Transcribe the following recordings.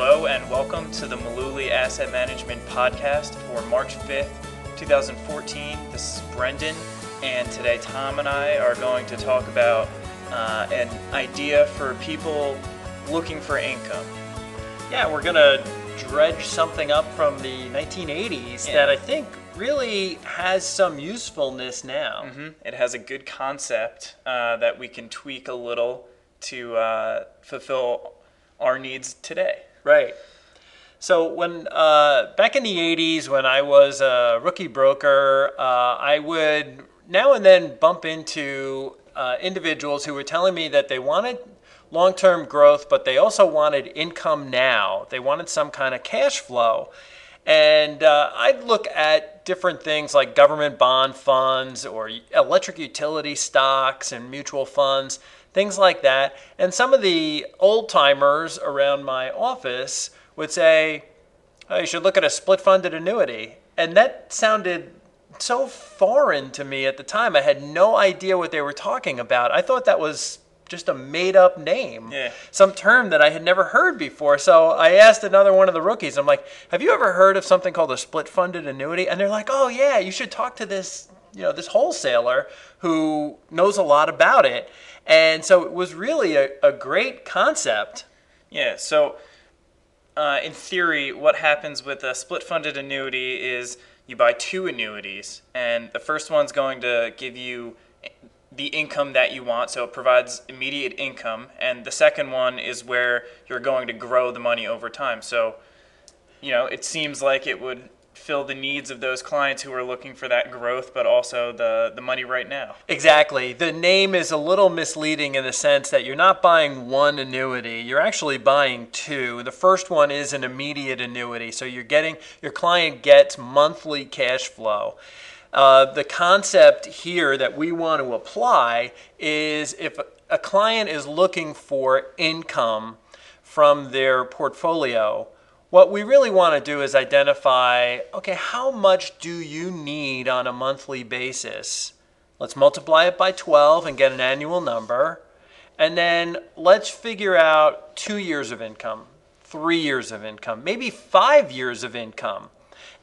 Hello and welcome to the Maluli Asset Management Podcast for March 5th, 2014. This is Brendan, and today Tom and I are going to talk about uh, an idea for people looking for income. Yeah, we're going to dredge something up from the 1980s Yeah. that I think really has some usefulness now. Mhm. It has a good concept uh, that we can tweak a little to uh, fulfill our needs today. Right. So when uh, back in the '80s, when I was a rookie broker, uh, I would now and then bump into uh, individuals who were telling me that they wanted long-term growth, but they also wanted income now. They wanted some kind of cash flow, and uh, I'd look at different things like government bond funds or electric utility stocks and mutual funds, things like that. And some of the old timers around my office would say, oh, you should look at a split funded annuity. And that sounded so foreign to me at the time. I had no idea what they were talking about. I thought that was just a made up name, Yeah. some term that I had never heard before. So I asked another one of the rookies, I'm like, have you ever heard of something called a split funded annuity? And they're like, oh, yeah, you should talk to this. You know, this wholesaler who knows a lot about it. And so it was really a, a great concept. Yeah, so uh, in theory, what happens with a split funded annuity is you buy two annuities, and the first one's going to give you the income that you want, so it provides immediate income, and the second one is where you're going to grow the money over time. So, you know, it seems like it would fill the needs of those clients who are looking for that growth, but also the, the money right now. Exactly. The name is a little misleading in the sense that you're not buying one annuity, you're actually buying two. The first one is an immediate annuity, so you're getting your client gets monthly cash flow. Uh, the concept here that we want to apply is if a client is looking for income from their portfolio, what we really want to do is identify okay, how much do you need on a monthly basis? Let's multiply it by 12 and get an annual number. And then let's figure out two years of income, three years of income, maybe five years of income.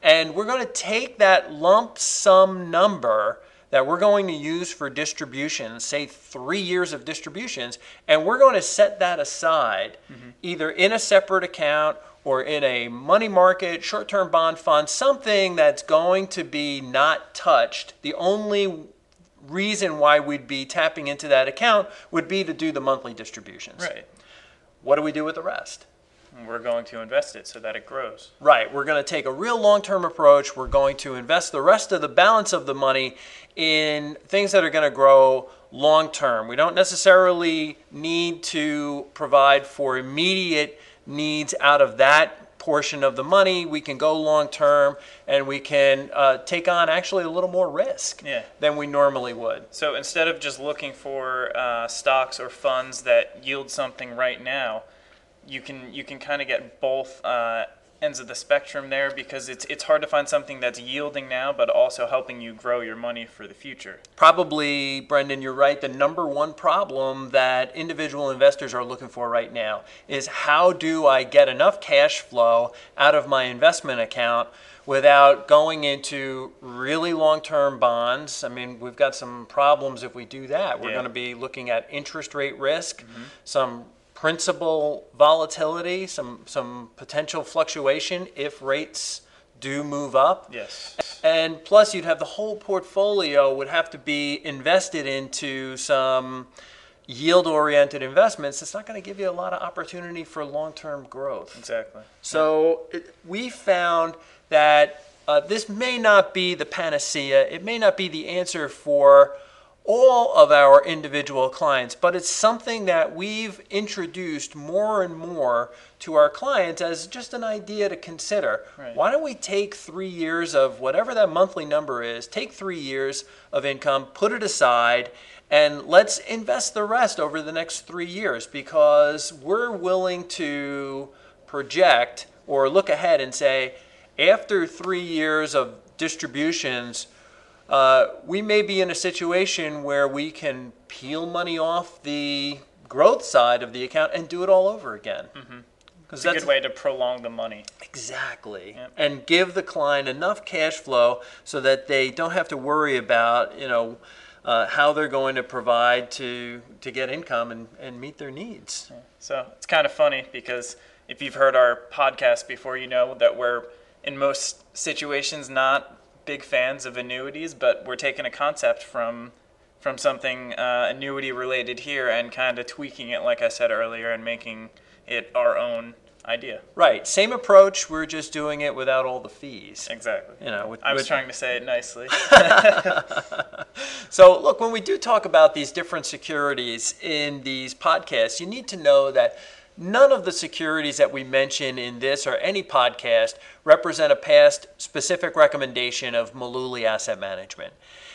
And we're going to take that lump sum number that we're going to use for distributions, say three years of distributions, and we're going to set that aside mm-hmm. either in a separate account or in a money market, short term bond fund, something that's going to be not touched. The only reason why we'd be tapping into that account would be to do the monthly distributions. Right. What do we do with the rest? We're going to invest it so that it grows. Right. We're going to take a real long term approach. We're going to invest the rest of the balance of the money in things that are going to grow long term. We don't necessarily need to provide for immediate needs out of that portion of the money. We can go long term and we can uh, take on actually a little more risk Yeah. than we normally would. So instead of just looking for uh, stocks or funds that yield something right now, you can you can kind of get both uh, ends of the spectrum there because it's it's hard to find something that's yielding now but also helping you grow your money for the future. Probably, Brendan, you're right. The number one problem that individual investors are looking for right now is how do I get enough cash flow out of my investment account without going into really long term bonds? I mean, we've got some problems if we do that. We're Yeah. going to be looking at interest rate risk, mm-hmm. some principal volatility, some, some potential fluctuation if rates do move up. Yes. And plus, you'd have the whole portfolio would have to be invested into some yield oriented investments. It's not going to give you a lot of opportunity for long term growth. Exactly. So, it, we found that uh, this may not be the panacea, it may not be the answer for all of our individual clients, but it's something that we've introduced more and more to our clients as just an idea to consider. Right. Why don't we take three years of whatever that monthly number is, take three years of income, put it aside, and let's invest the rest over the next three years because we're willing to project or look ahead and say, after three years of distributions, uh, we may be in a situation where we can peel money off the growth side of the account and do it all over again. because It's a good way to prolong the money. Exactly. Yep. And give the client enough cash flow so that they don't have to worry about, you know, uh, how they're going to provide to, to get income and, and meet their needs. So it's kind of funny because if you've heard our podcast before, you know that we're in most situations not big fans of annuities, but we're taking a concept from from something uh, annuity related here and kind of tweaking it, like I said earlier, and making it our own idea. Right. Same approach. We're just doing it without all the fees. Exactly. You know, with- I was with- trying to say it nicely. So, look, when we do talk about these different securities in these podcasts, you need to know that none of the securities that we mention in this or any podcast represent a past specific recommendation of Maluli Asset Management.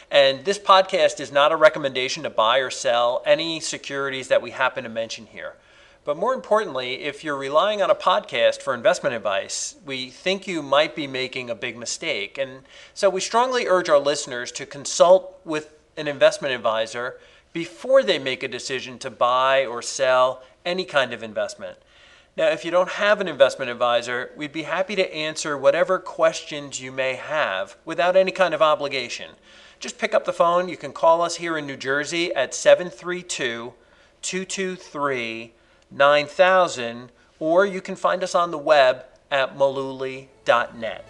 And this podcast is not a recommendation to buy or sell any securities that we happen to mention here. But more importantly, if you're relying on a podcast for investment advice, we think you might be making a big mistake. And so we strongly urge our listeners to consult with an investment advisor before they make a decision to buy or sell any kind of investment. Now, if you don't have an investment advisor, we'd be happy to answer whatever questions you may have without any kind of obligation. Just pick up the phone. You can call us here in New Jersey at 732 223 9000, or you can find us on the web at maluli.net.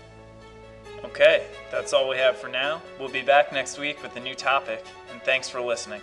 okay, that's all we have for now. We'll be back next week with a new topic, and thanks for listening.